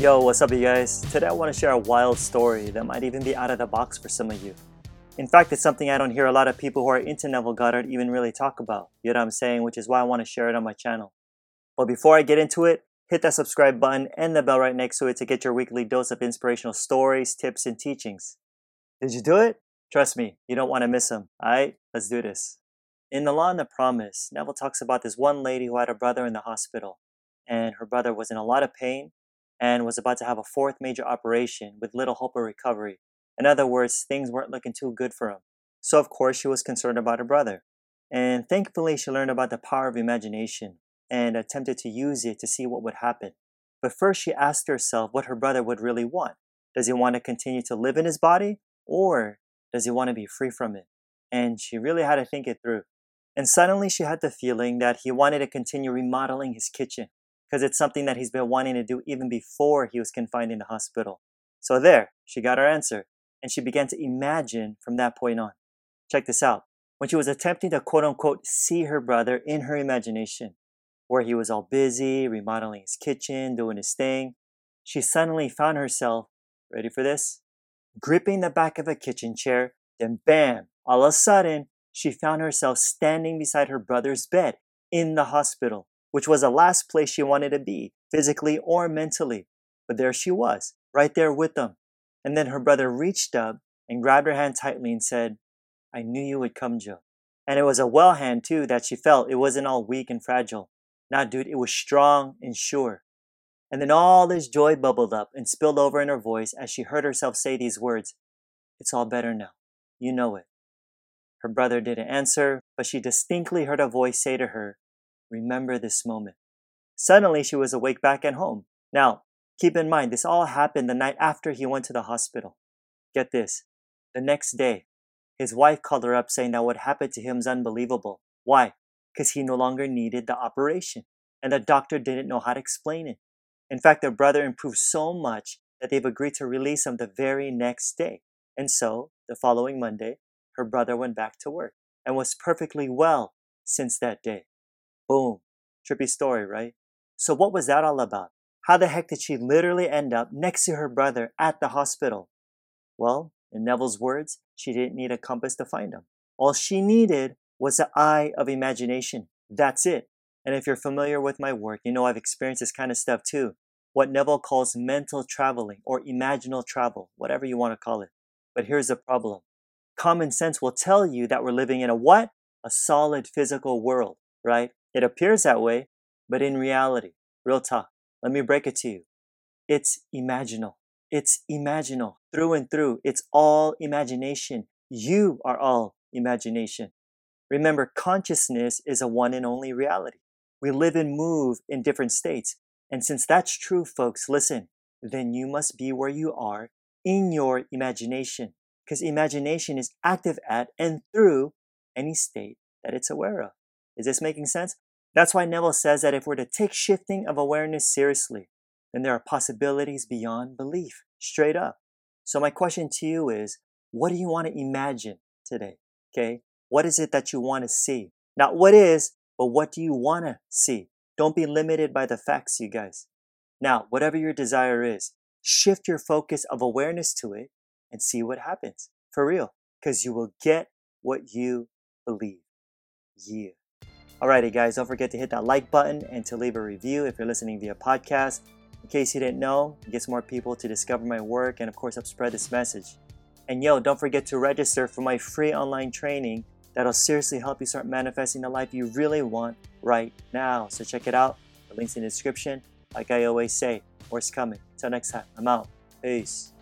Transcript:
Yo, what's up, you guys? Today I want to share a wild story that might even be out of the box for some of you. In fact, it's something I don't hear a lot of people who are into Neville Goddard even really talk about. You know what I'm saying? Which is why I want to share it on my channel. But before I get into it, hit that subscribe button and the bell right next to it to get your weekly dose of inspirational stories, tips, and teachings. Did you do it? Trust me, you don't want to miss them. Alright, let's do this. In The Law and the Promise, Neville talks about this one lady who had a brother in the hospital, and her brother was in a lot of pain and was about to have a fourth major operation with little hope of recovery. In other words, things weren't looking too good for him. So, of course, she was concerned about her brother. And thankfully, she learned about the power of imagination and attempted to use it to see what would happen. But first, she asked herself what her brother would really want. Does he want to continue to live in his body, or does he want to be free from it? And she really had to think it through. And suddenly, she had the feeling that he wanted to continue remodeling his kitchen because it's something that he's been wanting to do even before he was confined in the hospital. So there, she got her answer, and she began to imagine from that point on. Check this out. When she was attempting to quote unquote see her brother in her imagination, where he was all busy remodeling his kitchen, doing his thing, she suddenly found herself, ready for this? Gripping the back of a kitchen chair, then bam, all of a sudden, she found herself standing beside her brother's bed in the hospital which was the last place she wanted to be, physically or mentally. But there she was, right there with them. And then her brother reached up and grabbed her hand tightly and said, I knew you would come, Joe. And it was a well hand, too, that she felt. It wasn't all weak and fragile. Nah, dude, it was strong and sure. And then all this joy bubbled up and spilled over in her voice as she heard herself say these words It's all better now. You know it. Her brother didn't answer, but she distinctly heard a voice say to her, Remember this moment. Suddenly, she was awake back at home. Now, keep in mind, this all happened the night after he went to the hospital. Get this. The next day, his wife called her up saying that what happened to him is unbelievable. Why? Because he no longer needed the operation, and the doctor didn't know how to explain it. In fact, their brother improved so much that they've agreed to release him the very next day. And so, the following Monday, her brother went back to work and was perfectly well since that day. Boom. Trippy story, right? So, what was that all about? How the heck did she literally end up next to her brother at the hospital? Well, in Neville's words, she didn't need a compass to find him. All she needed was the eye of imagination. That's it. And if you're familiar with my work, you know I've experienced this kind of stuff too. What Neville calls mental traveling or imaginal travel, whatever you want to call it. But here's the problem. Common sense will tell you that we're living in a what? A solid physical world, right? It appears that way, but in reality, real talk, let me break it to you. It's imaginal. It's imaginal through and through. It's all imagination. You are all imagination. Remember, consciousness is a one and only reality. We live and move in different states. And since that's true, folks, listen, then you must be where you are in your imagination. Because imagination is active at and through any state that it's aware of. Is this making sense? That's why Neville says that if we're to take shifting of awareness seriously, then there are possibilities beyond belief, straight up. So, my question to you is what do you want to imagine today? Okay? What is it that you want to see? Not what is, but what do you want to see? Don't be limited by the facts, you guys. Now, whatever your desire is, shift your focus of awareness to it and see what happens. For real. Because you will get what you believe. Yeah. Alrighty, guys, don't forget to hit that like button and to leave a review if you're listening via podcast. In case you didn't know, it gets more people to discover my work and, of course, help spread this message. And yo, don't forget to register for my free online training that'll seriously help you start manifesting the life you really want right now. So check it out. The link's in the description. Like I always say, worst coming. Till next time, I'm out. Peace.